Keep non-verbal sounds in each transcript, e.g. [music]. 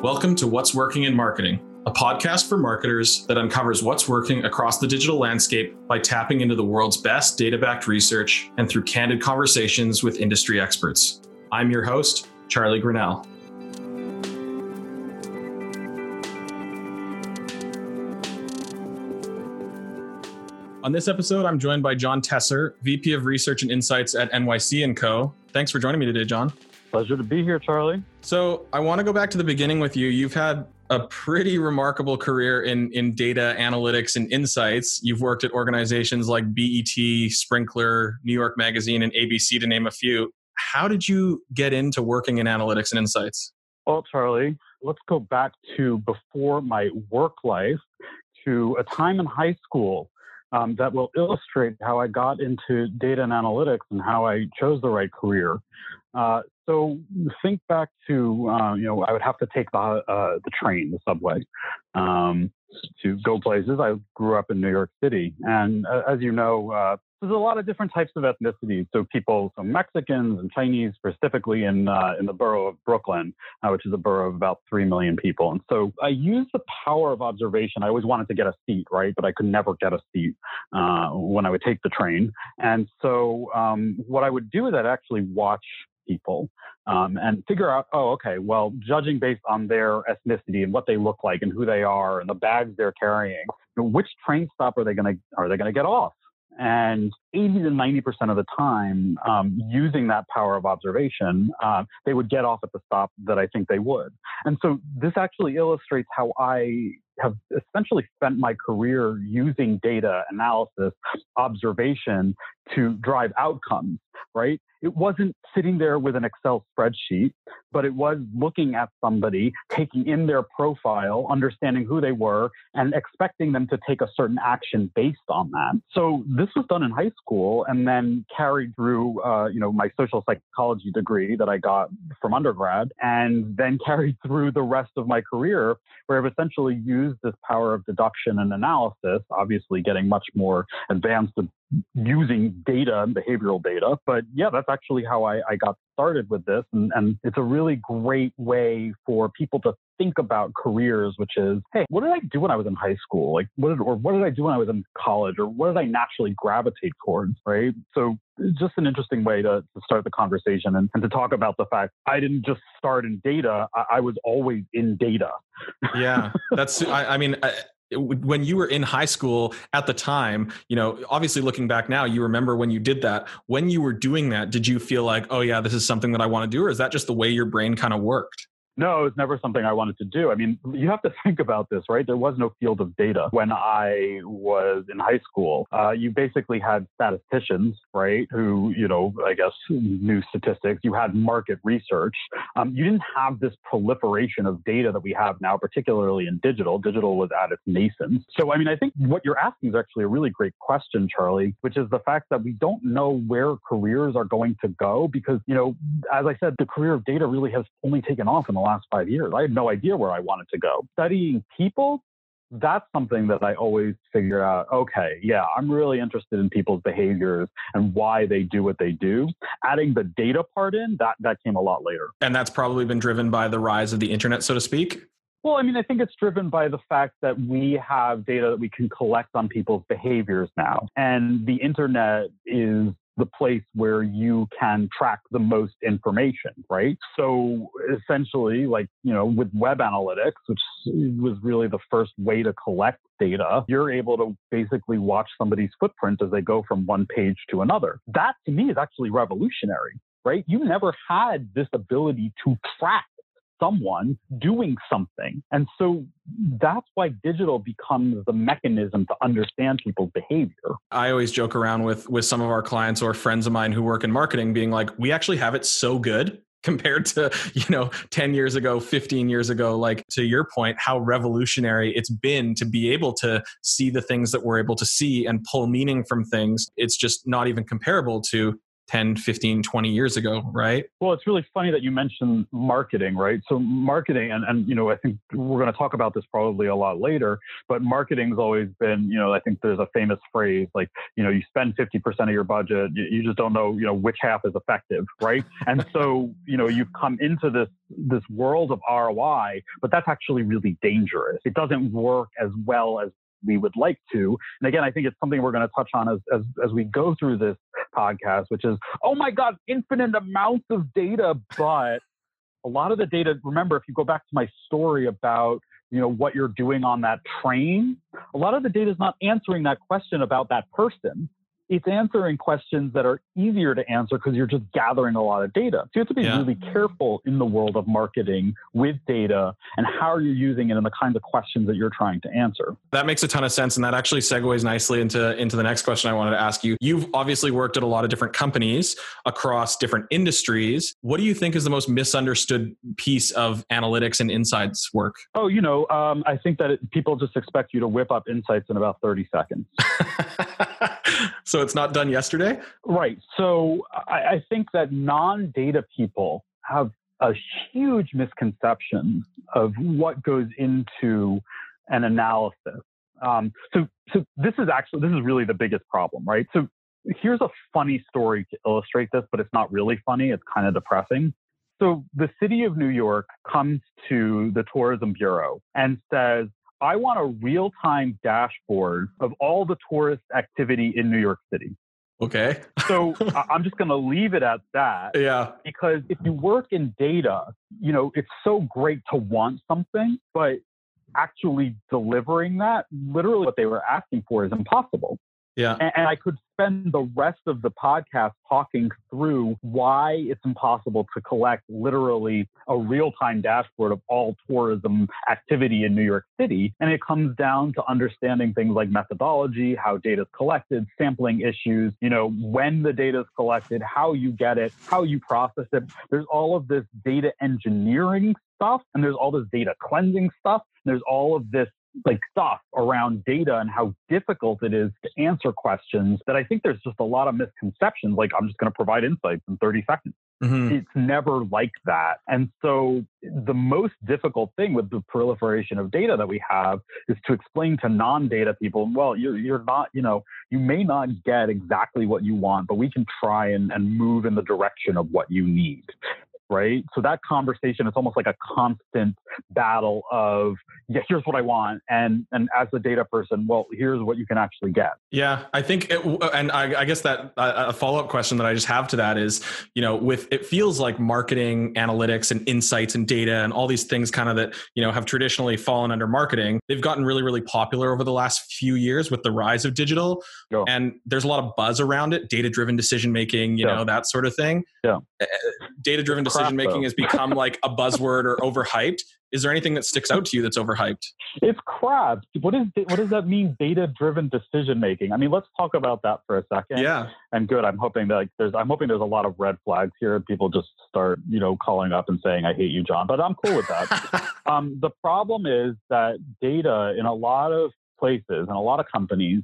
Welcome to What's Working in Marketing, a podcast for marketers that uncovers what's working across the digital landscape by tapping into the world's best data backed research and through candid conversations with industry experts. I'm your host, Charlie Grinnell. On this episode, I'm joined by John Tesser, VP of Research and Insights at NYC & Co. Thanks for joining me today, John. Pleasure to be here, Charlie. So, I want to go back to the beginning with you. You've had a pretty remarkable career in, in data analytics and insights. You've worked at organizations like BET, Sprinklr, New York Magazine, and ABC, to name a few. How did you get into working in analytics and insights? Well, Charlie, let's go back to before my work life to a time in high school um, that will illustrate how I got into data and analytics and how I chose the right career. Uh, so think back to uh, you know I would have to take the uh, the train, the subway, um, to go places. I grew up in New York City, and uh, as you know, uh, there's a lot of different types of ethnicities. So people, so Mexicans and Chinese, specifically in uh, in the borough of Brooklyn, uh, which is a borough of about three million people. And so I use the power of observation. I always wanted to get a seat, right? But I could never get a seat uh, when I would take the train. And so um, what I would do is I'd actually watch people um, and figure out, oh, okay, well, judging based on their ethnicity and what they look like and who they are and the bags they're carrying, which train stop are they going to are they going to get off? And 80 to 90% of the time, um, using that power of observation, uh, they would get off at the stop that I think they would. And so this actually illustrates how I have essentially spent my career using data analysis, observation to drive outcomes, right? It wasn't sitting there with an Excel spreadsheet, but it was looking at somebody, taking in their profile, understanding who they were, and expecting them to take a certain action based on that. So this was done in high school and then carried through, uh, you know, my social psychology degree that I got from undergrad, and then [laughs] carried through the rest of my career, where I've essentially used this power of deduction and analysis, obviously getting much more advanced using data and behavioral data. But yeah, that's actually how I, I got started with this. And, and it's a really great way for people to think about careers, which is, hey, what did I do when I was in high school? Like, what did, or what did I do when I was in college? Or what did I naturally gravitate towards? Right. So just an interesting way to, to start the conversation and, and, to talk about the fact I didn't just start in data. I, I was always in data. yeah. [laughs] That's, I, I mean, I, when you were in high school at the time you know obviously looking back now you remember when you did that when you were doing that did you feel like oh yeah this is something that i want to do or is that just the way your brain kind of worked no, it was never something I wanted to do. I mean, you have to [laughs] think about this, right? There was no field of data when I was in high school. Uh, you basically had statisticians, right, who, you know, I guess knew statistics. You had market research. Um, you didn't have this proliferation of data that we have now, particularly in digital. Digital was at its nascent. So, I mean, I think what you're asking is actually a really great question, Charlie, which is the fact that we don't know where careers are going to go because, you know, as I said, the career of data really has only taken off in the last five years. I had no idea where I wanted to go. Studying people, that's something that I always figure out. Okay, yeah, I'm really interested in people's behaviors and why they do what they do. Adding the data part in, that that came a lot later. And that's probably been driven by the rise of the internet, so to speak. Well, I mean, I think it's driven by the fact that we have data that we can collect on people's behaviors now. And the internet is the place where you can track the most information, right? So essentially, like, you know, with web analytics, which was really the first way to collect data, you're able to basically watch somebody's footprint as they go from one page to another. That to me is actually revolutionary, right? You never had this ability to track someone doing something. And so that's why digital becomes the mechanism to understand people's behavior. I always joke around with with some of our clients or friends of mine who work in marketing being like we actually have it so good [laughs] compared to you know 10 years ago 15 years ago like to your point how revolutionary it's been to be able to see the things that we're able to see and pull meaning from things it's just not even comparable to 10, 15, 20 years ago, right? Well, it's really funny that you mentioned marketing, right? So marketing, and, and you know, I think we're going to talk about this probably a lot later, but marketing's always been, you know, I think there's a famous phrase like, you know, you spend 50% of your budget, you, you just don't know, you know, which half is effective, right? and so, you know, you've come into this this world of ROI, but that's actually really dangerous. It doesn't work as well as we would like to. And again, I think it's something we're going to touch on as, as, as we go through this podcast, which is, oh my God, infinite amounts of data. But a lot of the data, remember, if you go back to my story about you know what you're doing on that train a lot of the data is not answering that question about that person it's answering questions that are easier to answer because you're just gathering a lot of data. So you have to be yeah. really careful in the world of marketing with data and how are you using it and the kinds of questions that you're trying to answer. That makes a ton of sense. And that actually segues nicely into, into the next question I wanted to ask you. You've obviously worked at a lot of different companies across different industries. What do you think is the most misunderstood piece of analytics and insights work? Oh, you know, um, I think that it, people just expect you to whip up insights in about 30 seconds. [laughs] [laughs] so it's not done yesterday? Right. So I, I think that non data people have a huge misconception of what goes into an analysis. Um, so, so this is actually this is really the biggest problem, right? So here's a funny story to illustrate this, but it's not really funny. It's kind of depressing. So the city of New York comes to the tourism bureau and says, I want a real time dashboard of all the tourist activity in New York City. Okay. so [laughs] I'm just going to leave it at that. Yeah. Because if you work in data, you know, it's so great to want something, but actually delivering that, literally what they were asking for is impossible. Yeah. And, and, I could spend the rest of the podcast talking through why it's impossible to collect literally a real time dashboard of all tourism activity in New York City. And it comes down to understanding things like methodology, how data is collected, sampling issues, you know, when the data is collected, how you get it, how you process it. There's all of this data engineering stuff and there's all this data cleansing stuff. There's all of this like stuff around data and how difficult it is to answer questions that I think there's just a lot of misconceptions. Like, I'm just going to provide insights in 30 seconds. Mm-hmm. It's never like that. And so, the most difficult thing with the proliferation of data that we have is to explain to non data people, well, you're, you're not, you know, you may not get exactly what you want, but we can try and, and move in the direction of what you need right? So that conversation is almost like a constant battle of, yeah, here's what I want, and and as a data person, well, here's what you can actually get. Yeah, I think, it, and I, I, guess that uh, a follow up question that I just have to that is, you know, with it feels like marketing, analytics, and insights and data and all these things kind of that you know have traditionally fallen under marketing. They've gotten really really popular over the last few years with the rise of digital, yeah. and there's a lot of buzz around it, data driven decision making, you yeah. know, that sort of thing. Yeah, uh, data driven decision decision making has become like a buzzword or overhyped. Is there anything that sticks out to you that's overhyped? It's crap. What is what does that mean? Data driven decision making. I mean, let's talk about that for a second. Yeah. And good. I'm hoping that like, there's I'm hoping there's a lot of red flags here. People just start you know calling up and saying I hate you, John. But I'm cool with that. [laughs] um, the problem is that data in a lot of places and a lot of companies,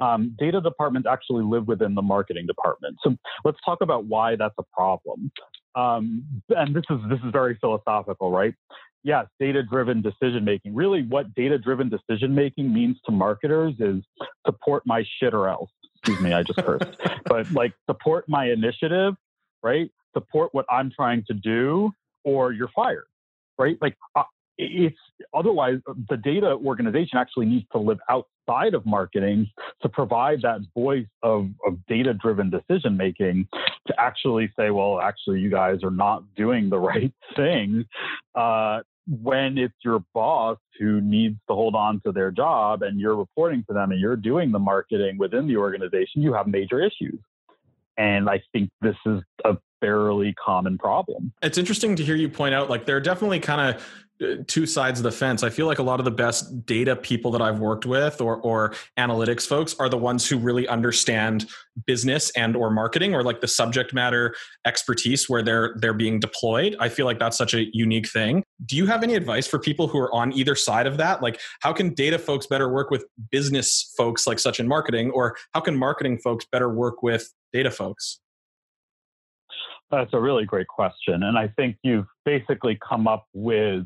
um, data departments actually live within the marketing department. So let's talk about why that's a problem. Um, and this is this is very philosophical, right? Yes, data-driven decision making. Really, what data-driven decision making means to marketers is support my shit or else. Excuse me, I just cursed. [laughs] but like support my initiative, right? Support what I'm trying to do, or you're fired, right? Like uh, it's otherwise the data organization actually needs to live outside of marketing to provide that voice of, of data driven decision making to actually say well actually you guys are not doing the [laughs] right thing uh, when it's your boss who needs to hold on to their job and you're reporting to them and you're doing the marketing within the organization you have major issues and I think this is a fairly common problem. It's interesting to hear you point out like there are definitely kind of two sides of the fence. I feel like a lot of the best data people that I've worked with or or analytics folks are the ones who really understand business and or marketing or like the subject matter expertise where they're they're being deployed. I feel like that's such a unique thing. Do you have any advice for people who are on either side of that? Like how can data folks better work with business folks like such in marketing or how can marketing folks better work with data folks? That's a really great question. And I think you've basically come up with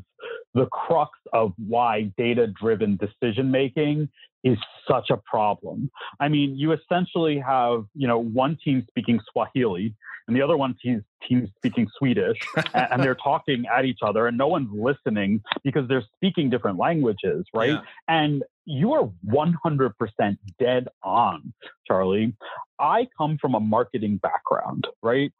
the crux of why data driven decision making is such a problem. I mean, you essentially have, you know, one team speaking Swahili and the other one team, team speaking Swedish and, they're [laughs] talking at each other and no one's listening because they're speaking different languages, right? Yeah. And you are 100% dead on, Charlie. I come from a marketing background, right?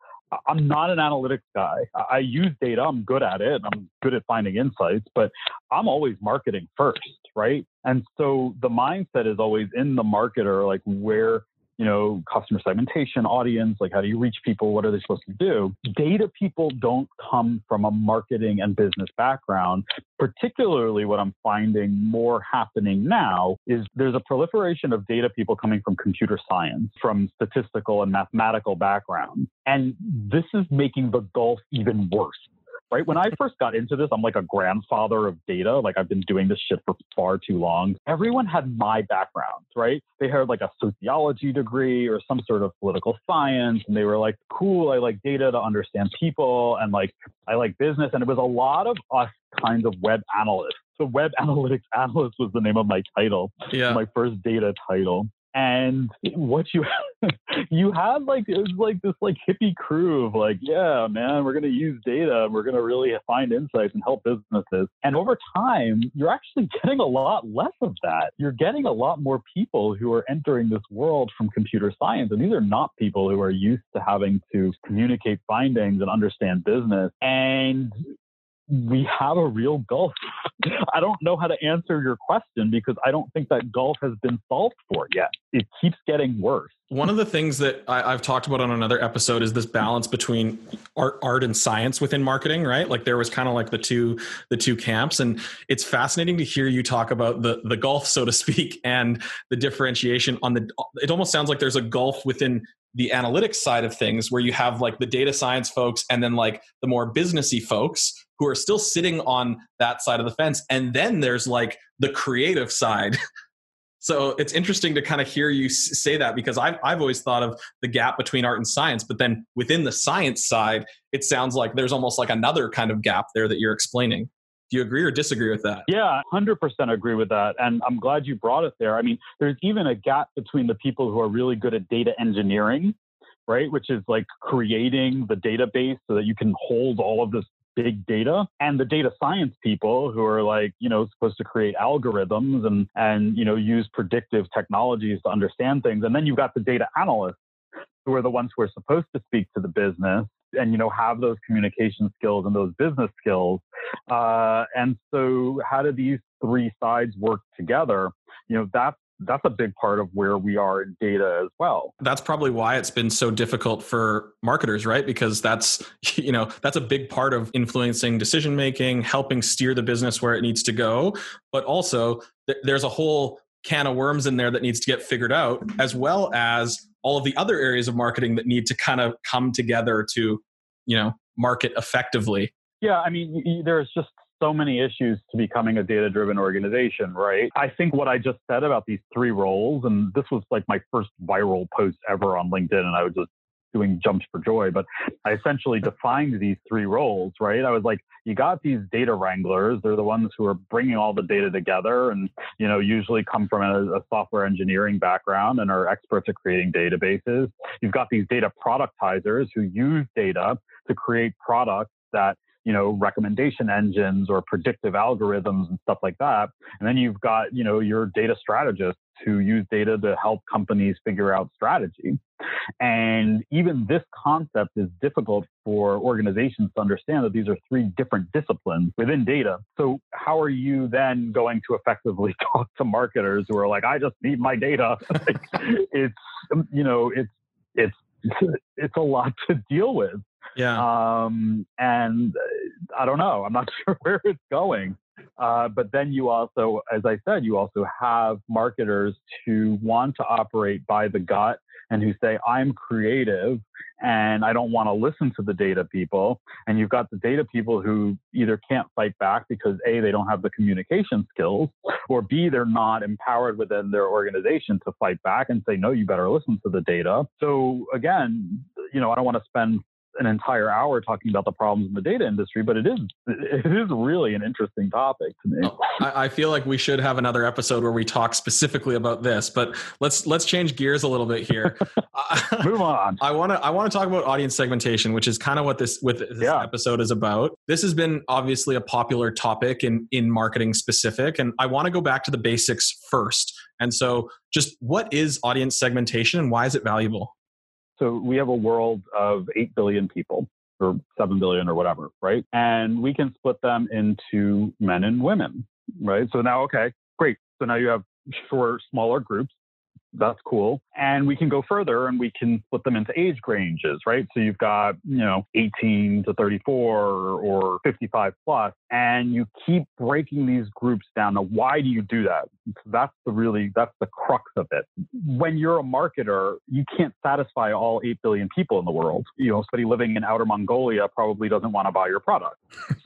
I'm not an analytics guy. I use data. I'm good at it. I'm good at finding insights, but I'm always marketing first, right? And so the mindset is always in the marketer, like where you know, customer segmentation, audience, like how do you reach people? What are they supposed to do? Data people don't come from a marketing and business background. Particularly, what I'm finding more happening now is there's a proliferation of data people coming from computer science, from statistical and mathematical backgrounds. And this is making the gulf even worse right? When I first got into this, I'm like a grandfather of data. Like I've been doing this shit for far too long. Everyone had my background, right? They had like a sociology degree or some sort of political science. And they were like, cool, I like data to understand people and like I like business. And it was a lot of us kinds of web analysts. So web [laughs] analytics analyst was the name of my title, yeah. my first data title and what you [laughs] you had like it was like this like hippie crew of like yeah man we're going to use data we're going to really find insights and help businesses. And over time you're actually getting a lot less of that. You're getting a lot more people who are entering this world from computer science and these are not people who are used to having to communicate findings and understand business. And we have a real gulf. [laughs] I don't know how to answer your question because I don't think that gulf has been solved for yet. It keeps getting worse. One of the things that I, have talked about on another episode is this balance between art, art and science within marketing, right? Like there was kind of like the two the two camps, and it's fascinating to hear you talk about the the gulf, so to speak, and the differentiation on the. It almost sounds like there's a gulf within the analytics side of things where you have like the data science folks and then like the more businessy folks who are still sitting on that side of the fence. And then there's like the creative side. [laughs] So it's interesting to kind of hear you say that because I've, I've always thought of the gap between art and science but then within the science side it sounds like there's almost like another kind of gap there that you're explaining do you agree or disagree with that? Yeah, 100% agree with that. And I'm glad you brought it there. I mean, there's even a gap between the people who are really good at data engineering, right? Which is like creating the database so that you can hold all of this big data and the data science people who are like you know supposed to create algorithms and and you know use predictive technologies to understand things and then you've got the data analysts who are the ones who are supposed to speak to the business and you know have those communication skills and those business skills uh, and so how do these three sides work together you know that's that's a big part of where we are in data as well. That's probably why it's been so difficult for marketers, right? Because that's [laughs] you know that's a big part of influencing decision making, helping steer the business where it needs to go, but also th- there's a whole can of worms in there that needs to get figured out as well as all of the other areas of marketing that need to kind of come together to you know market effectively. Yeah i mean there's just so many issues to becoming a data driven organization right? I think what i just said about these three roles and this was like my first viral post ever on linkedin and i was just doing jumps for joy, but I essentially [laughs] defined these three roles, right? I was like, you got these data wranglers. They're the ones who are bringing all the data together and, you know, usually come from a, a software engineering background and are experts at creating databases. You've got these data productizers who use data to create products that you know recommendation engines or predictive algorithms and stuff like that. And then you've got you know your data strategists who use data to help companies figure out strategy. And even this concept is difficult for organizations to understand that these are three different disciplines within data. So how are you then going to effectively [laughs] talk to marketers who are like i just need my data. [laughs] It's you know it's it's [laughs] it's a lot to deal with yeah. Um, and uh, I don't know. I'm not [laughs] sure where it's going. Uh, but then you also, as I said, you also have marketers who want to operate by the gut and who say, I'm creative and I don't want to listen to the data people. And you've got the data people who either can't fight back because A, they don't have the communication skills, or B, they're not empowered within their organization to fight back and say, no, you better listen to the data. So again, you know, I don't want to spend an entire hour talking about the problems in the data industry, but it is it is really an interesting topic to me. Oh, I, I feel like we should have another episode where we talk specifically about this, but let's let's change gears a little bit here. [laughs] Uh, Move on. [laughs] I want to I want to talk about audience segmentation, which is kind of what this with this yeah. episode is about. This has been obviously a popular topic in in marketing specific, and I want to go back to the basics first. And so, just what is audience segmentation and why is it valuable? So we have a world of 8 billion people or 7 billion or whatever, right? And we can split them into men and women, right? So now, okay, great. So now you have short, smaller groups that's cool. And we can go further and we can split them into age ranges, right? So you've got, you know, 18 to 34 or 55 plus, and you keep breaking these groups down. Now, why do you do that? That's the really, that's the crux of it. When you're a marketer, you can't satisfy all 8 billion people in the world. You know, somebody living in outer Mongolia probably doesn't want to buy your product.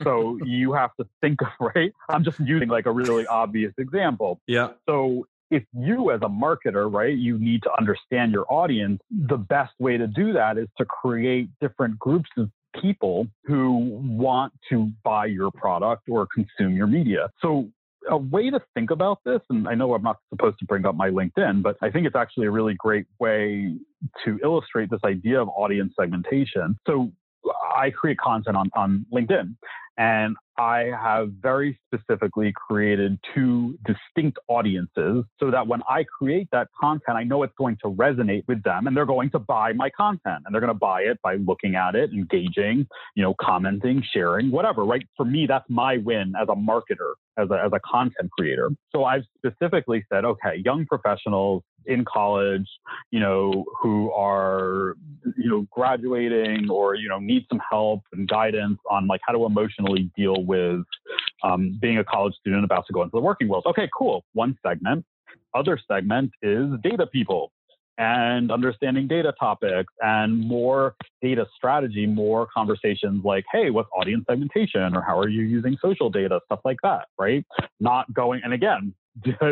So [laughs] you have to think of, [laughs] right? I'm just using like a really obvious example. Yeah. So if you as a marketer, right, you need to understand your audience, the best way to do that is to create different groups of people who want to buy your product or consume your media. So a way to think about this, and I know I'm not supposed to bring up my LinkedIn, but I think it's actually a really great way to illustrate this idea of audience segmentation. So I create content on, on LinkedIn. And I have very specifically created two distinct audiences so that when I create that content, I know it's going to resonate with them and they're going to buy my content and they're going to buy it by looking at it, engaging, you know, commenting, sharing, whatever, right? For me, that's my win as a marketer, as a, as a content creator. So I've specifically said, okay, young professionals in college, you know, who are, you know, graduating or, you know, need some help and guidance on like how to emotionally deal with um, being a college student about to go into the working world. Okay, cool. One segment. Other segment is data people and understanding data topics and more data strategy, more conversations like, hey, what's audience segmentation or how are you using social data, stuff like that, right? Not going, and again,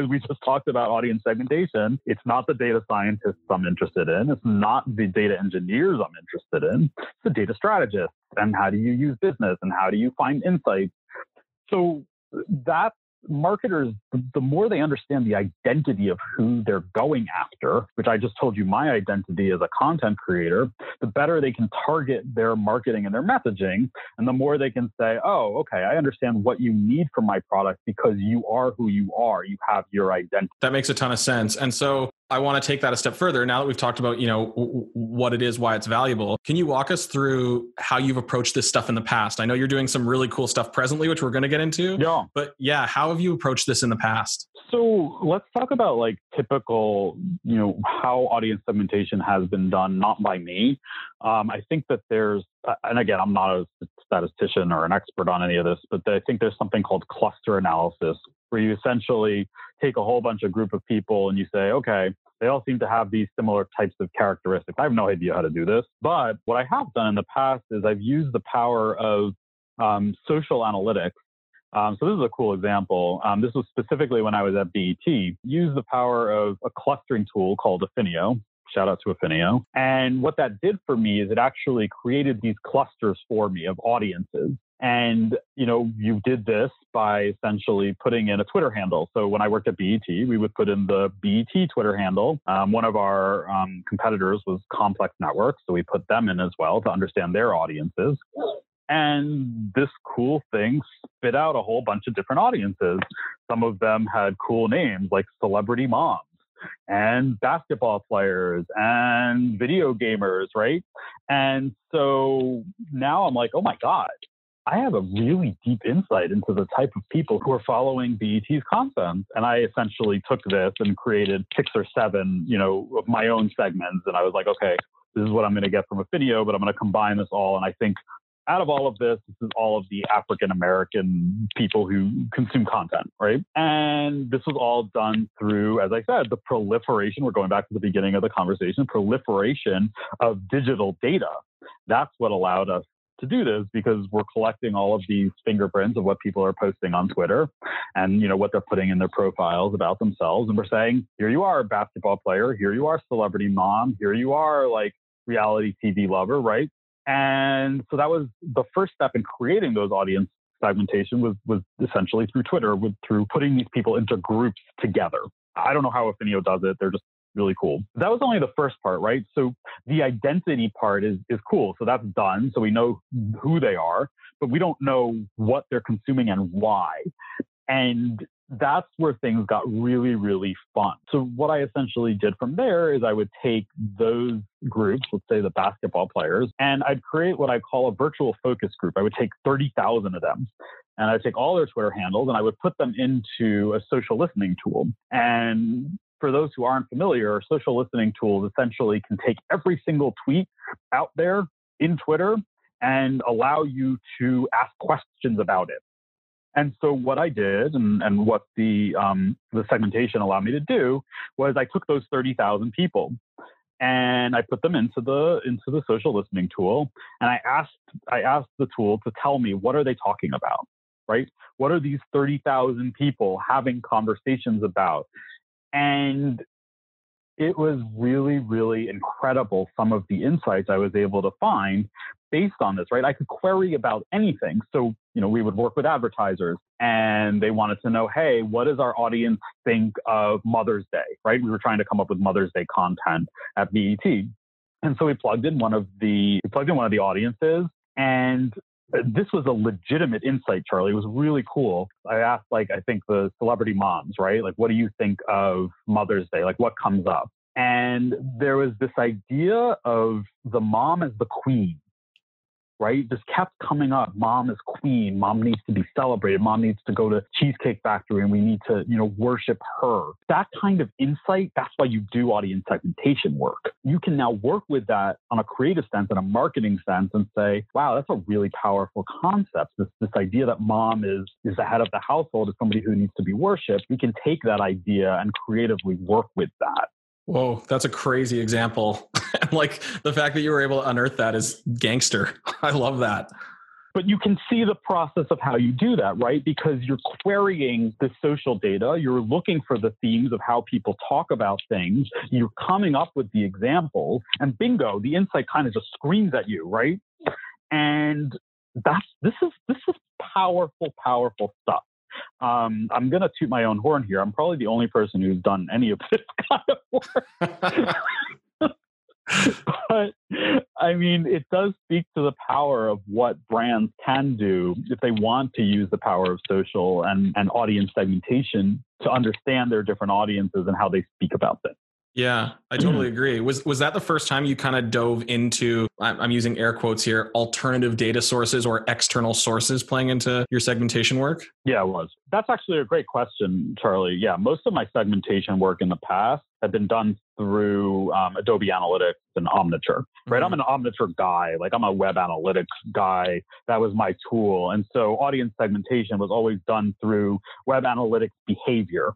we just talked about audience segmentation. It's not the data scientists I'm interested in. It's not the data engineers I'm interested in. It's the data strategists and how do you use business and how do you find insights. So that's marketers, the more they understand the identity of who they're going after, which I just told you my identity as a content creator, the better they can target their marketing and their messaging. And the more they can say, oh, okay, I understand what you need from my product because you are who you are. You have your identity. That makes a ton of sense. And so I want to take that a step further. Now that we've talked about, you know, what it is, why it's valuable, can you walk us through how you've approached this stuff in the past? I know you're doing some really cool stuff presently, which we're going to get into. Yeah. But yeah, how have you approached this in the past? So let's talk about like typical, you know, how audience segmentation has been done, not by me. Um, I think that there's, and again, I'm not a statistician or an expert on any of this, but I think there's something called cluster analysis, where you essentially take a whole bunch of group of people and you say, okay, they all seem to have these similar types of characteristics. I have no idea how to do this, but what I have done in the past is I've used the power of um, social analytics. Um, so this is a cool example. Um, this was specifically when I was at BET. Used the power of a clustering tool called Affinio. Shout out to Affinio. And what that did for me is it actually created these clusters for me of audiences. And, you know, you did this by essentially putting in a Twitter handle. So when I worked at BET, we would put in the BET Twitter handle. Um, one of our um, competitors was Complex Networks. So we put them in as well to understand their audiences. And this cool thing spit out a whole bunch of different audiences. Some of them had cool names like celebrity moms and basketball players and video gamers, right? And so now I'm like, oh my God, I have a really deep insight into the type of people who are following BET's content. And I essentially took this and created six or seven, you know, of my own segments. And I was like, okay, this is what I'm going to get from Affinio, but I'm going to combine this all. And I think out of all of this, this is all of the African American people who consume content, right? And this was all done through, as I said, the proliferation. We're going back to the beginning of the conversation, proliferation of digital data. That's what allowed us to do this because we're collecting all of these fingerprints of what people are posting on Twitter and you know what they're putting in their profiles about themselves and we're saying here you are basketball player here you are celebrity mom here you are like reality TV lover right And so that was the first step in creating those audience segmentation was was essentially through Twitter, with through putting these people into groups together. I don't know how Affinio does it. They're just really cool. That was only the first part, right? So the identity part is is cool. So that's done. So we know who they are, but we don't know what they're consuming and why. And that's where things got really, really fun. So what I essentially did from there is I would take those groups, let's say the basketball players, and I'd create what I call a virtual focus group. I would take 30,000 of them and I'd take all their Twitter handles and I would put them into a social listening tool. And for those who aren't familiar, social listening tools essentially can take every single tweet out there in Twitter and allow you to ask questions about it. And so what I did and, and what the, um, the segmentation allowed me to do was I took those 30,000 people and I put them into the into the social listening tool and I asked I asked the tool to tell me what are they talking about right what are these 30,000 people having conversations about and it was really, really incredible some of the insights I was able to find based on this, right? I could query about anything. So, you know, we would work with advertisers and they wanted to know, hey, what does our audience think of Mother's Day, right? We were trying to come up with Mother's Day content at BET. And so we plugged in one of the we plugged in one of the audiences and this was a legitimate insight, Charlie. It was really cool. I asked, like, I think the celebrity moms, right? Like, what do you think of Mother's Day? Like, what comes up? And there was this idea of the mom as the queen, right? Just kept coming up. Mom is queen. Mom needs to be celebrated. Mom needs to go to Cheesecake Factory and we need to, you know, worship her. That kind of insight, that's why you do audience segmentation work. You can now work with that on a creative sense and a marketing sense and say, wow, that's a really powerful concept. This, this idea that mom is, is the head of the household, is somebody who needs to be worshiped. We can take that idea and creatively work with that. Whoa, that's a crazy example. [laughs] like the fact that you were able to unearth that is gangster. [laughs] I love that. But you can see the process of how you do that, right? Because you're querying the social data, you're looking for the themes of how people talk about things, you're coming up with the examples, and bingo, the insight kind of just screams at you, right? And that's this is this is powerful, powerful stuff. Um, I'm to toot my own horn here. I'm probably the only person who's done any of this [laughs] kind of work. but I mean, it does speak to the power of what brands can do if they want to use the power of social and, and audience segmentation to understand their different audiences and how they speak about them. Yeah, I totally agree. Was was that the first time you kind of dove into I'm using air quotes here alternative data sources or external sources playing into your segmentation work? Yeah, it was. That's actually a great question, Charlie. Yeah, most of my segmentation work in the past had been done through um, Adobe Analytics and Omniture. Right, mm-hmm. I'm an Omniture guy. Like I'm a web analytics guy. That was my tool, and so audience segmentation was always done through web analytics behavior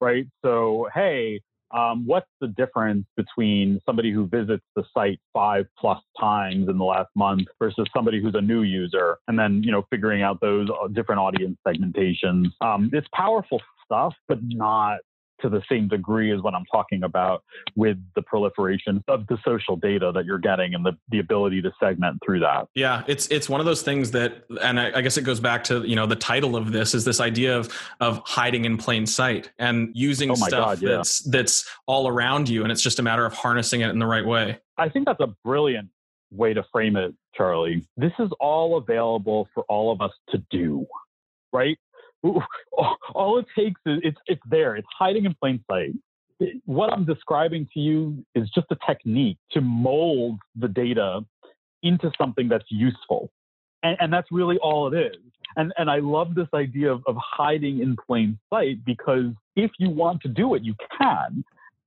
right? So, hey, um, what's the difference between somebody who visits the site five plus times in the last month versus somebody who's a new user and then you know figuring out those uh, different audience segmentations? Um, it's powerful stuff but not to the same degree as what I'm talking about with the proliferation of the social data that you're getting and the, the ability to segment through that. Yeah, it's it's one of those things that, and I, I guess it goes back to you know the title of this is this idea of of hiding in plain sight and using oh stuff God, yeah. that's that's all around you, and it's just a matter of harnessing it in the right way. I think that's a brilliant way to frame it, Charlie. This is all available for all of us to do, right? [laughs] all it takes is it's it's there. It's hiding in plain sight. What I'm describing to you is just a technique to mold the data into something that's useful. And, and that's really all it is. And, and I love this idea of, of hiding in plain sight because if you want to do it, you can.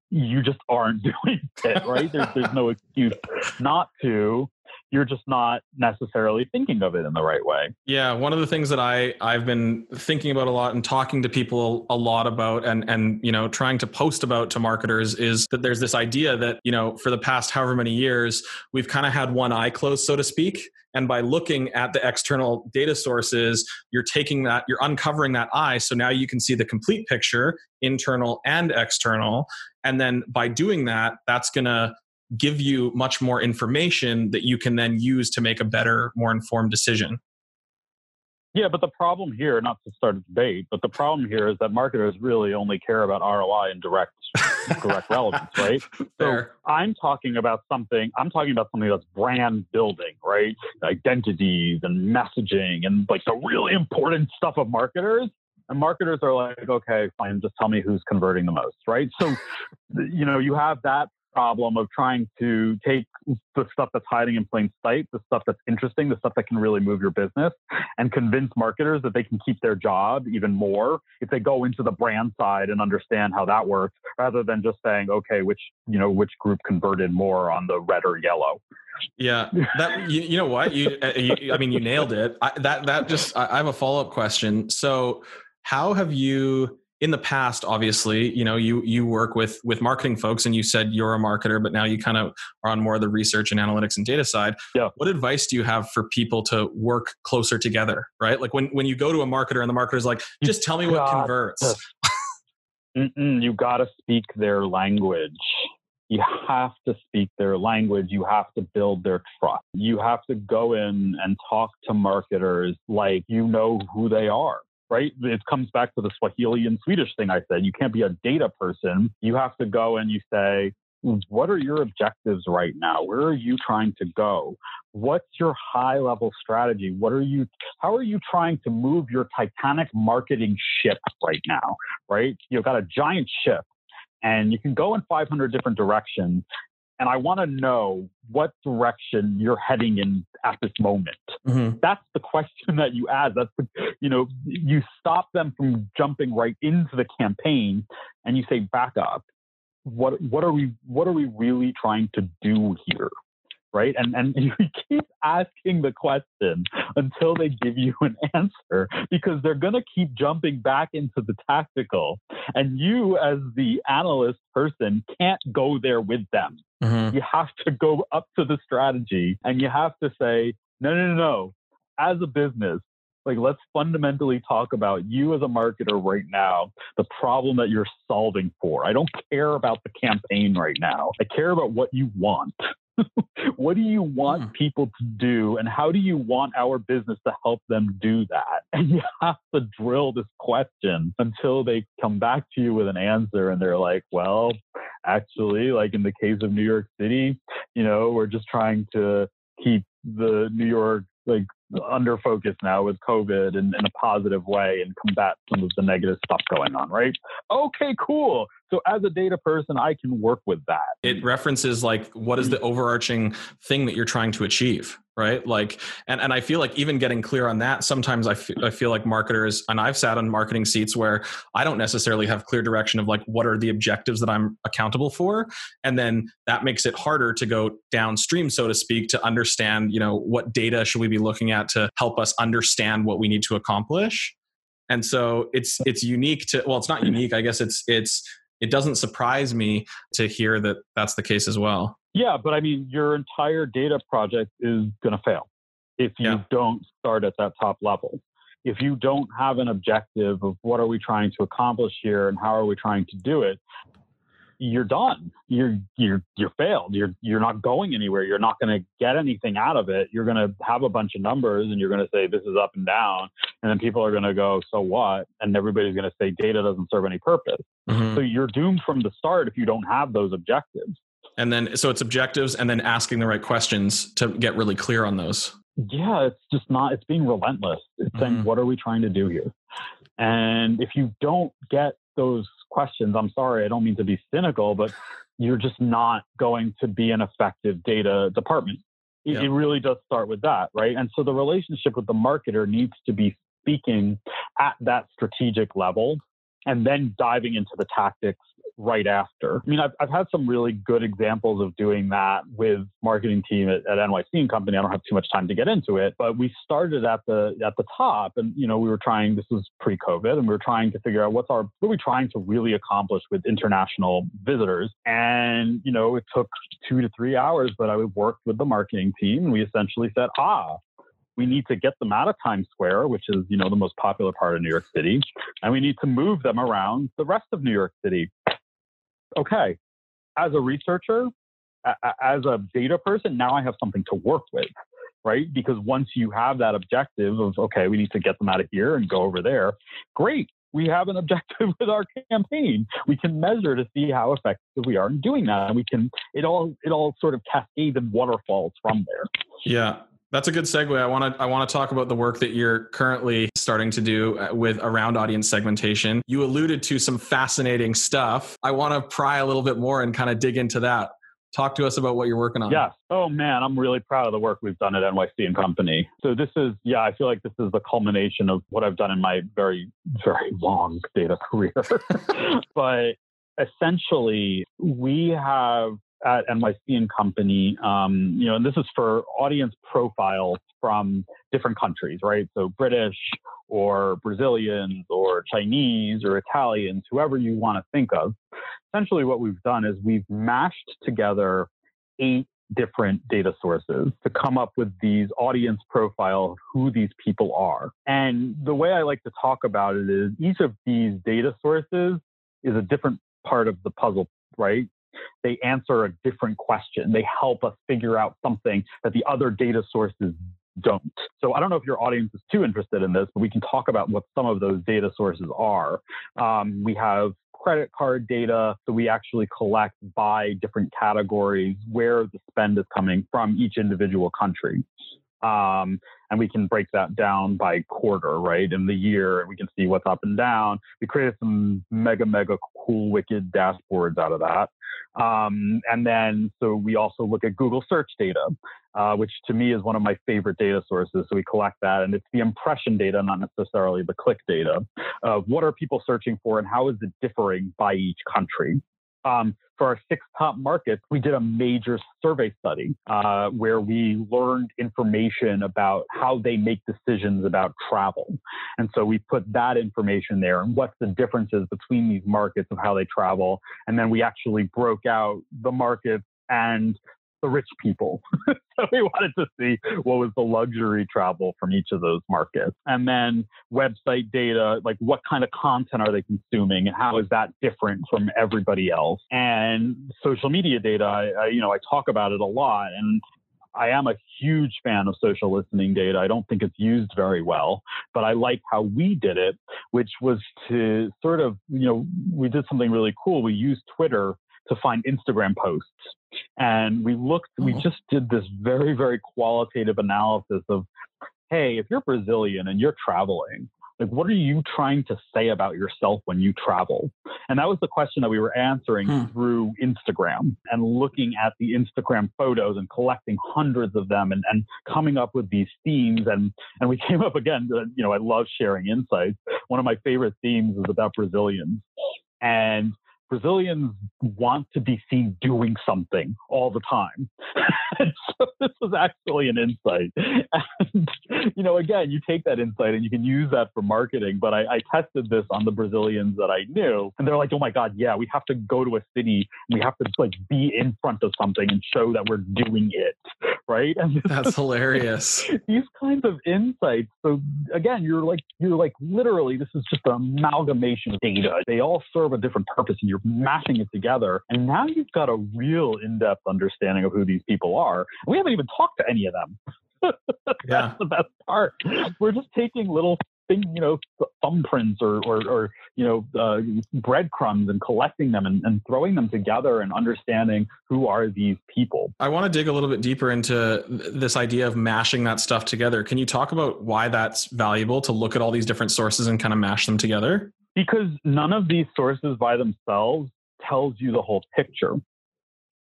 You just aren't [laughs] doing it, right? There's, there's no excuse not to you're just not necessarily thinking of it in the right way. Yeah, one of the things that I I've been thinking about a lot and talking to people a lot about and and you know trying to post about to marketers is that there's this idea that you know for the past however many years we've kind of had one eye closed so to speak and by looking at the external data sources you're taking that you're uncovering that eye so now you can see the complete picture internal and external and then by doing that that's going to give you much more information that you can then use to make a better, more informed decision. Yeah, but the problem here, not to start a debate, but the problem here is that marketers really only care about ROI and direct direct [laughs] relevance, right? So I'm talking about something, I'm talking about something that's brand building, right? Identities and messaging and like the really important stuff of marketers. And marketers are like, okay, fine, just tell me who's converting the most, right? So, you know, you have that problem of trying to take the stuff that's hiding in plain sight, the stuff that's interesting, the stuff that can really move your business, and convince marketers that they can keep their job even more if they go into the brand side and understand how that works, rather than just saying, okay, which you know which group converted more on the red or yellow. Yeah, that you, you know what you, uh, you, I mean you nailed it. I, that that just I, I have a follow up question. So how have you in the past obviously you know you you work with with marketing folks and you said you're a marketer but now you kind of are on more of the research and analytics and data side yeah. what advice do you have for people to work closer together right like when when you go to a marketer and the marketer is like just tell me what converts you got to speak their language you have to speak their language. You have to build their trust. You have to go in and talk to marketers like you know who they are right? It comes back to the Swahili and Swedish thing I said. You can't be a data person. You have to go and you say, what are your objectives right now? Where are you trying to go? What's your high level strategy? What are you, how are you trying to move your Titanic marketing ship right now? Right? You've got a giant ship and you can go in 500 different directions and I want to know what direction you're heading in at this moment. Mm-hmm. That's the question that you ask. That's the, you know, you stop them from jumping right into the campaign, and you say, back up. What what are we what are we really trying to do here? Right? And and [laughs] you keep asking the question until they give you an answer because they're going to keep jumping back into the tactical, and you as the analyst person can't go there with them. Mm-hmm. You have to go up to the strategy and you have to say, no, no, no, no. As a business, like let's fundamentally talk about you as a marketer right now the problem that you're solving for i don't care about the campaign right now i care about what you want [laughs] what do you want mm. people to do and how do you want our business to help them do that [laughs] and you have to drill this question until they come back to you with an answer and they're like well actually like in the case of new york city you know we're just trying to keep the new york like under focus now with COVID in, in a positive way and combat some of the negative stuff going on, right? Okay, cool. So as a data person, I can work with that. It references like what is the overarching thing that you're trying to achieve, right? Like, and, and I feel like even getting clear on that, sometimes I, f- I feel like marketers, and I've sat on marketing seats where I don't necessarily have clear direction of like what are the objectives that I'm accountable for. And then that makes it harder to go downstream, so to speak, to understand, you know, what data should we be looking at to help us understand what we need to accomplish and so it's it's unique to well it's not mm-hmm. unique i guess it's it's it doesn't surprise me to hear that that's the case as well. Yeah, but I mean, your entire data project is going to fail if you yeah. don't start at that top level. If you don't have an objective of what are we trying to accomplish here and how are we trying to do it, you're done. You're you're you're failed. You're you're not going anywhere. You're not going to get anything out of it. You're going to have a bunch of numbers and you're going to say this is up and down, and then people are going to go, so what? And everybody's going to say data doesn't serve any purpose. Mm-hmm. So you're doomed from the start if you don't have those objectives. And then so it's objectives and then asking the right questions to get really clear on those. Yeah, it's just not. It's being relentless. It's mm-hmm. saying what are we trying to do here? And if you don't get those questions, I'm sorry, I don't mean to be cynical, but you're just not going to be an effective data department. It, yeah. it really does start with that, right? And so the relationship with the marketer needs to be speaking at that strategic level and then diving into the tactics right after. I mean, I've, I've had some really good examples of doing that with marketing team at, at NYC and Company. I don't have too much time to get into it, but we started at the at the top, and you know, we were trying. This was pre-COVID, and we were trying to figure out what's our what are we trying to really accomplish with international visitors. And you know, it took two to three hours, but I worked with the marketing team, and we essentially said, ah, we need to get them out of Times Square, which is, you know, the most popular part of New York City, and we need to move them around the rest of New York City okay, as a researcher, as a data person, now I have something to work with, right? Because once you have that objective of, okay, we need to get them out of here and go over there, great. We have an [laughs] objective with our campaign. We can measure to see how effective we are in doing that. And we can, it all, it all sort of cascades and waterfalls from there. Yeah. That's a good segue. I want to I want to talk about the work that you're currently starting to do uh, with around audience segmentation. You alluded to some fascinating stuff. I want to pry a little bit more and kind of dig into that. Talk to us about what you're working on. Yes. Oh man, I'm really proud of the work we've done at NYC and Company. So this is, yeah, I feel like this is the culmination of what I've done in my very, very long data [laughs] career. [laughs] but essentially, we have at NYC and Company, um, you know, and this is for audience profiles from different countries, right? So British or Brazilians or Chinese or Italians, whoever you want to think of. Essentially, what we've done is we've mashed together eight different data sources to come up with these audience profile of who these people are. And the way I like to talk about it is each of these data sources is a different part of the puzzle, right? They answer a different question. They help us figure out something that the other data sources don't. So I don't know if your audience is too interested in this, but we can talk about what some of those data sources are. Um, we have credit card data. that we actually collect by different categories where the spend is coming from each individual country. Um, and we can break that down by quarter, right? In the year, we can see what's up and down. We created some mega, mega cool, wicked dashboards out of that. Um, and then, so we also look at Google search data, uh, which to me is one of my favorite data sources. So we collect that, and it's the impression data, not necessarily the click data. What are people searching for, and how is it differing by each country? Um, for our six top markets, we did a major survey study uh, where we learned information about how they make decisions about travel. And so we put that information there and what's the differences between these markets of how they travel. And then we actually broke out the markets and the rich people. [laughs] so we wanted to see what was the luxury travel from each of those markets. And then website data, like what kind of content are they consuming and how is that different from everybody else? And social media data, I, I, you know, I talk about it a lot and I am a huge fan of social listening data. I don't think it's used very well, but I like how we did it, which was to sort of, you know, we did something really cool. We used Twitter to find Instagram posts. And we looked, we mm-hmm. just did this very, very qualitative analysis of, hey, if you're Brazilian and you're traveling, like what are you trying to say about yourself when you travel and that was the question that we were answering hmm. through instagram and looking at the instagram photos and collecting hundreds of them and, and coming up with these themes and and we [laughs] came up again you know i love sharing insights one of my favorite themes is about brazilians and Brazilians want to be seen doing something all the time. [laughs] so this was actually an insight. And, you know, again, you take that insight and you can use that for marketing. But I, I, tested this on the Brazilians that I knew, and they're like, oh my God, yeah, we have to go to a city and we have to like be in front of something and show that we're doing it. Right. And that's [laughs] hilarious. These kinds of insights. So again, you're like, you're like literally, this is just an amalgamation of data. They all serve a different purpose and you're you're mashing it together. And now you've got a real in depth understanding of who these people are. We haven't even talked to any of them. [laughs] That's yeah. the best part. We're just taking little thing, you know, thumbprints or, or, or you know, uh, breadcrumbs and collecting them and, and throwing them together and understanding who are these people. I want to dig a little bit deeper into this idea of mashing that stuff together. Can you talk about why that's valuable to look at all these different sources and kind of mash them together? Because none of these sources by themselves tells you the whole picture,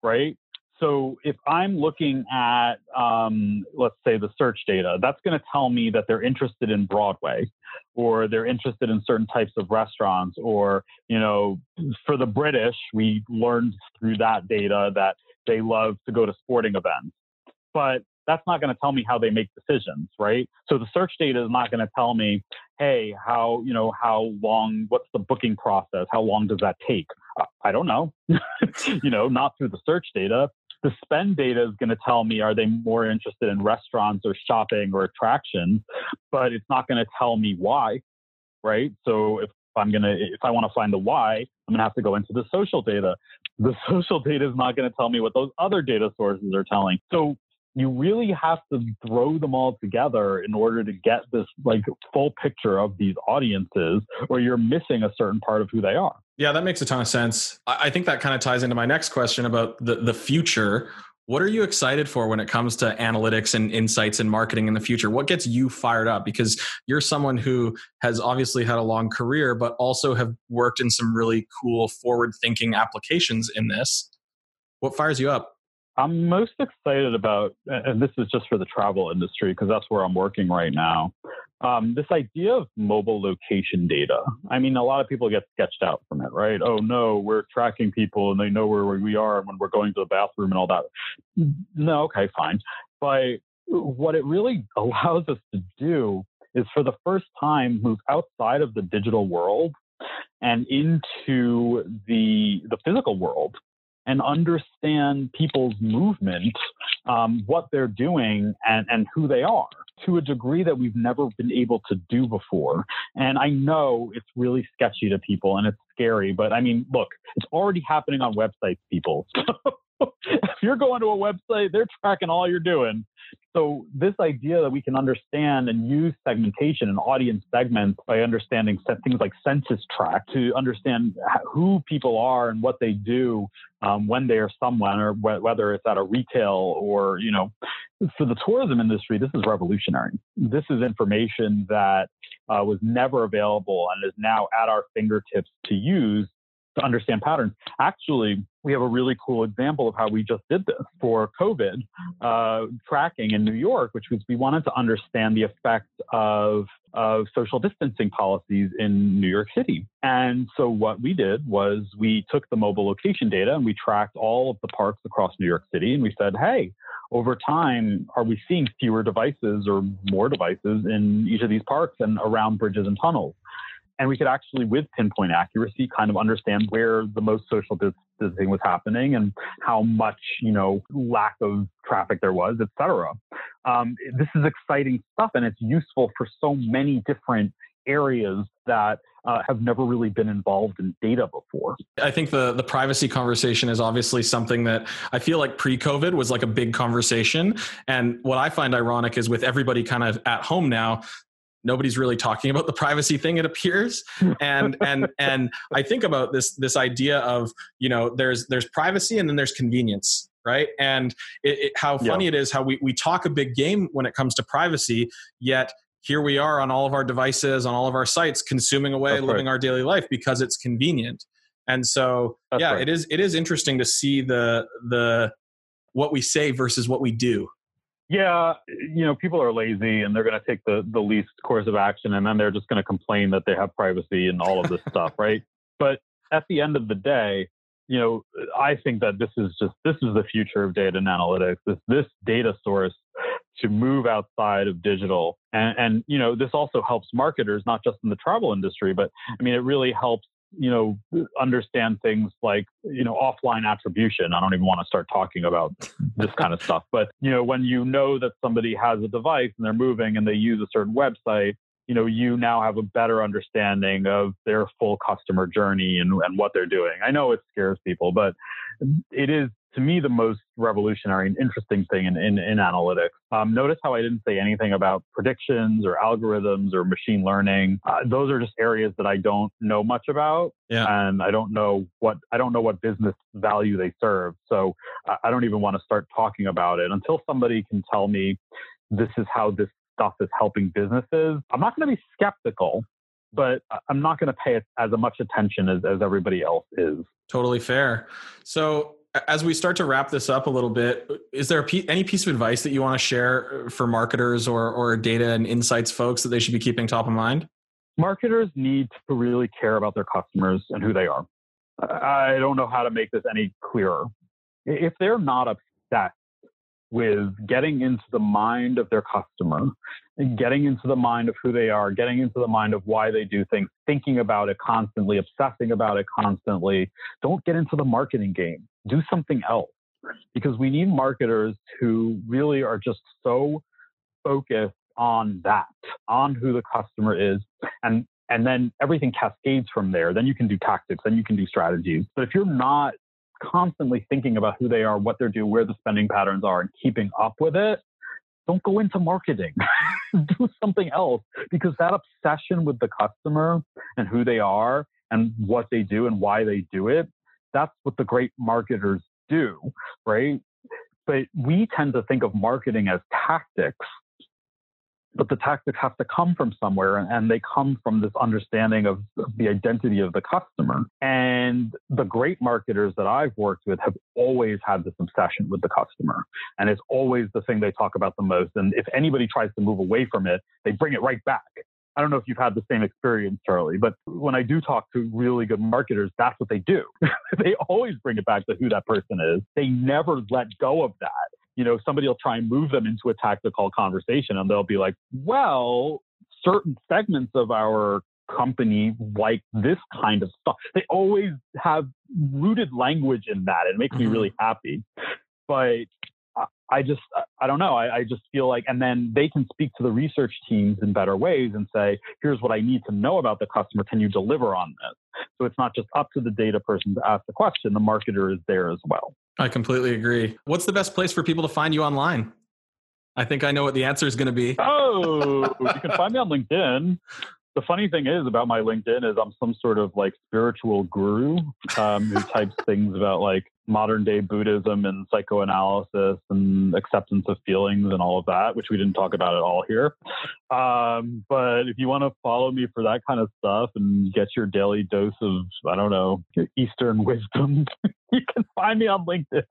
right? So if I'm looking at, um, let's say, the search data, that's going to tell me that they're interested in Broadway, or they're interested in certain types of restaurants, or you know, for the British, we learned through that data that they love to go to sporting events. But that's not going to tell me how they make decisions, right? So the search data is not going to tell me, hey, how, you know, how long, what's the booking process? How long does that take? I don't know. [laughs] you know, not through the search data. The spend data is going to tell me are they more interested in restaurants or shopping or attractions, but it's not going to tell me why, right? So if I'm to, if I want to find the why, I'm to have to go into the social data. The [laughs] social data is not going to tell me what those other data sources are telling. So you really have to throw them all together in order to get this like full picture of these audiences or you're missing a certain part of who they are. Yeah that makes a ton of sense. I think that kind of ties into my next question about the, the future. What are you excited for when it comes to analytics and insights and marketing in the future? What gets you fired up? Because you're someone who has obviously had a long career but also have worked in some really cool forward thinking applications in this. What fires you up I'm most excited about, and this is just for the travel industry because that's where I'm working right now. Um, this idea of mobile location data. I mean, a lot of people get sketched out from it, right? Oh no, we're tracking people and they know where we are when we're going to the bathroom and all that. No, okay, fine. But what it really [laughs] allows us to do is for the first time move outside of the digital world and into the the physical world and understand people's movement, um, what they're doing, and, and who they are to a degree that we've never been able to do before. And I know it's really sketchy to people and it's scary, but I mean, look, it's already happening on websites, people. [laughs] if you're going to a website, they're tracking all you're doing. So this idea that we can understand and use segmentation and audience segments by understanding things like census tract to understand who people are and what they do um, when they are someone, or wh- whether it's at a retail or you know, for the tourism industry, this is revolutionary. This is information that uh, was never available and is now at our fingertips to use to understand patterns. Actually, we have a really cool example of how we just did this for COVID uh, tracking in New York, which was we wanted to understand the effect of, of social distancing policies in New York City. And so what we did was we took the mobile location data and we tracked all of the parks across New York City and we said, hey, over time, are we seeing fewer devices or more devices in each of these parks and around bridges and tunnels? And we could actually, with pinpoint accuracy, kind of understand where the most social distancing was happening and how much, you know, lack of traffic there was, et cetera. Um, this is exciting stuff, and it's useful for so many different areas that uh, have never really been involved in data before. I think the the privacy conversation is obviously something that I feel like pre-COVID was like a big conversation. And what I find ironic is with everybody kind of at home now, nobody's really talking about the privacy thing it appears and and and i think about this this idea of you know there's there's privacy and then there's convenience right and it, it, how funny yeah. it is how we, we talk a big game when it comes to privacy yet here we are on all of our devices on all of our sites consuming away That's living right. our daily life because it's convenient and so That's yeah right. it is it is interesting to see the the what we say versus what we do yeah, you know, people are lazy and they're going to take the, the least course of action and then they're just going to complain that they have privacy and all of this [laughs] stuff, right? But at the end of the day, you know, I think that this is just this is the future of data and analytics. This this data source to move outside of digital, and, and you know, this also helps marketers not just in the travel industry, but I mean, it really helps you know, understand things like, you know, offline attribution. I don't even want to start talking about this kind of stuff. But, you know, when you know that somebody has a device and they're moving and they use a certain website, you know, you now have a better understanding of their full customer journey and, and what they're doing. I know it scares people, but it is to me the most revolutionary and interesting thing in, in, in analytics. Um, notice how I didn't say anything about predictions or algorithms or machine learning. Uh, those are just areas that I don't know much about, yeah. and I don't know what I don't know what business value they serve. So I, I don't even want to start talking about it until somebody can tell me this is how this stuff is helping businesses. I'm not going to be skeptical, but I'm not going to pay as much attention as, as everybody else is. Totally fair. So as we start to wrap this up a little bit, is there any piece of advice that you want to share uh, for marketers or, or data and insights folks that they should be keeping top of mind? Marketers need to really care about their customers and who they are. I don't know how to make this any clearer. If they're not obsessed with getting into the mind of their customer and getting into the mind of who they are, getting into the mind of why they do things, thinking about it constantly, obsessing about it constantly. Don't get into the marketing game. Do something else because we need marketers who really are just so focused on that, on who the customer is. And And then everything cascades from there. Then you can do tactics, then you can do strategies. But if you're not constantly thinking about who they are, what they're doing, where the spending patterns are, and keeping up with it, don't go into marketing. [laughs] do something else because that obsession with the customer and who they are and what they do and why they do it, that's what the great marketers do, right? But we tend to think of marketing as tactics but the tactics have to come from somewhere and they come from this understanding of the identity of the customer and the great marketers that i've worked with have always had this obsession with the customer and it's always the thing they talk about the most and if anybody tries to move away from it they bring it right back I don't know if you've had the same experience, Charlie, but when I do talk to really good marketers, that's what they do. [laughs] they always bring it back to who that person is. They never let go of that you know, somebody will try and move them into a tactical conversation and they'll be like, well, certain segments of our company like this kind of stuff. They always have rooted language in that. It makes mm-hmm. me really happy. But I just, I don't know. I, I, just feel like, and then they can speak to the research teams in better ways and say, here's what I need to know about the customer. Can you deliver on this? So it's not just up to the data person to ask the question, the marketer is there as well. I completely agree. What's the best place for people to find you online? I think I know what the answer is going to be. Oh, you can find me on LinkedIn the funny thing is about my LinkedIn is I'm some sort of like spiritual guru um, who [laughs] types things about like modern day Buddhism and psychoanalysis and acceptance of feelings and all of that, which we didn't talk about at all here. Um, but if you want to follow me for that kind of stuff and get your daily dose of, I don't know, Eastern [laughs] wisdom, you can find me on LinkedIn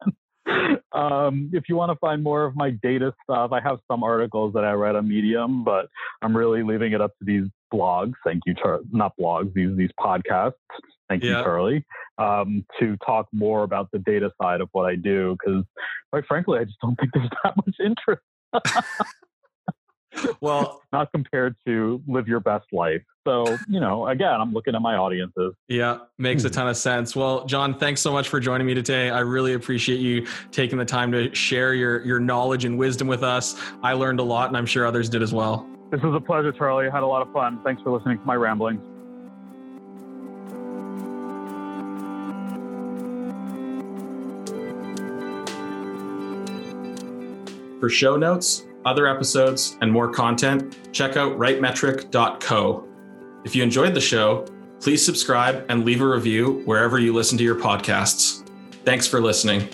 um, if you want to find more of my data stuff, I have some articles that I read on Medium, but I'm really leaving it up to these blogs. Thank you, Char- not blogs, these these podcasts. Thank yeah. you, Charlie, um, to talk more about the data side of what I do. Because, quite frankly, I just don't think there's [laughs] that much interest. [laughs] well, [laughs] not compared to live your best life. So, you know, again, I'm looking at my audiences. Yeah, makes a hmm. ton of sense. Well, John, thanks so much for joining me today. I really appreciate you taking the time to share your your knowledge and wisdom with us. I learned a lot and I'm sure others did as well. This was a pleasure, Charlie. I had a lot of fun. Thanks for listening to my ramblings. For show notes, other episodes, and more content, check out rightmetric.co. If you enjoyed the show, please subscribe and leave a review wherever you listen to your podcasts. Thanks for listening.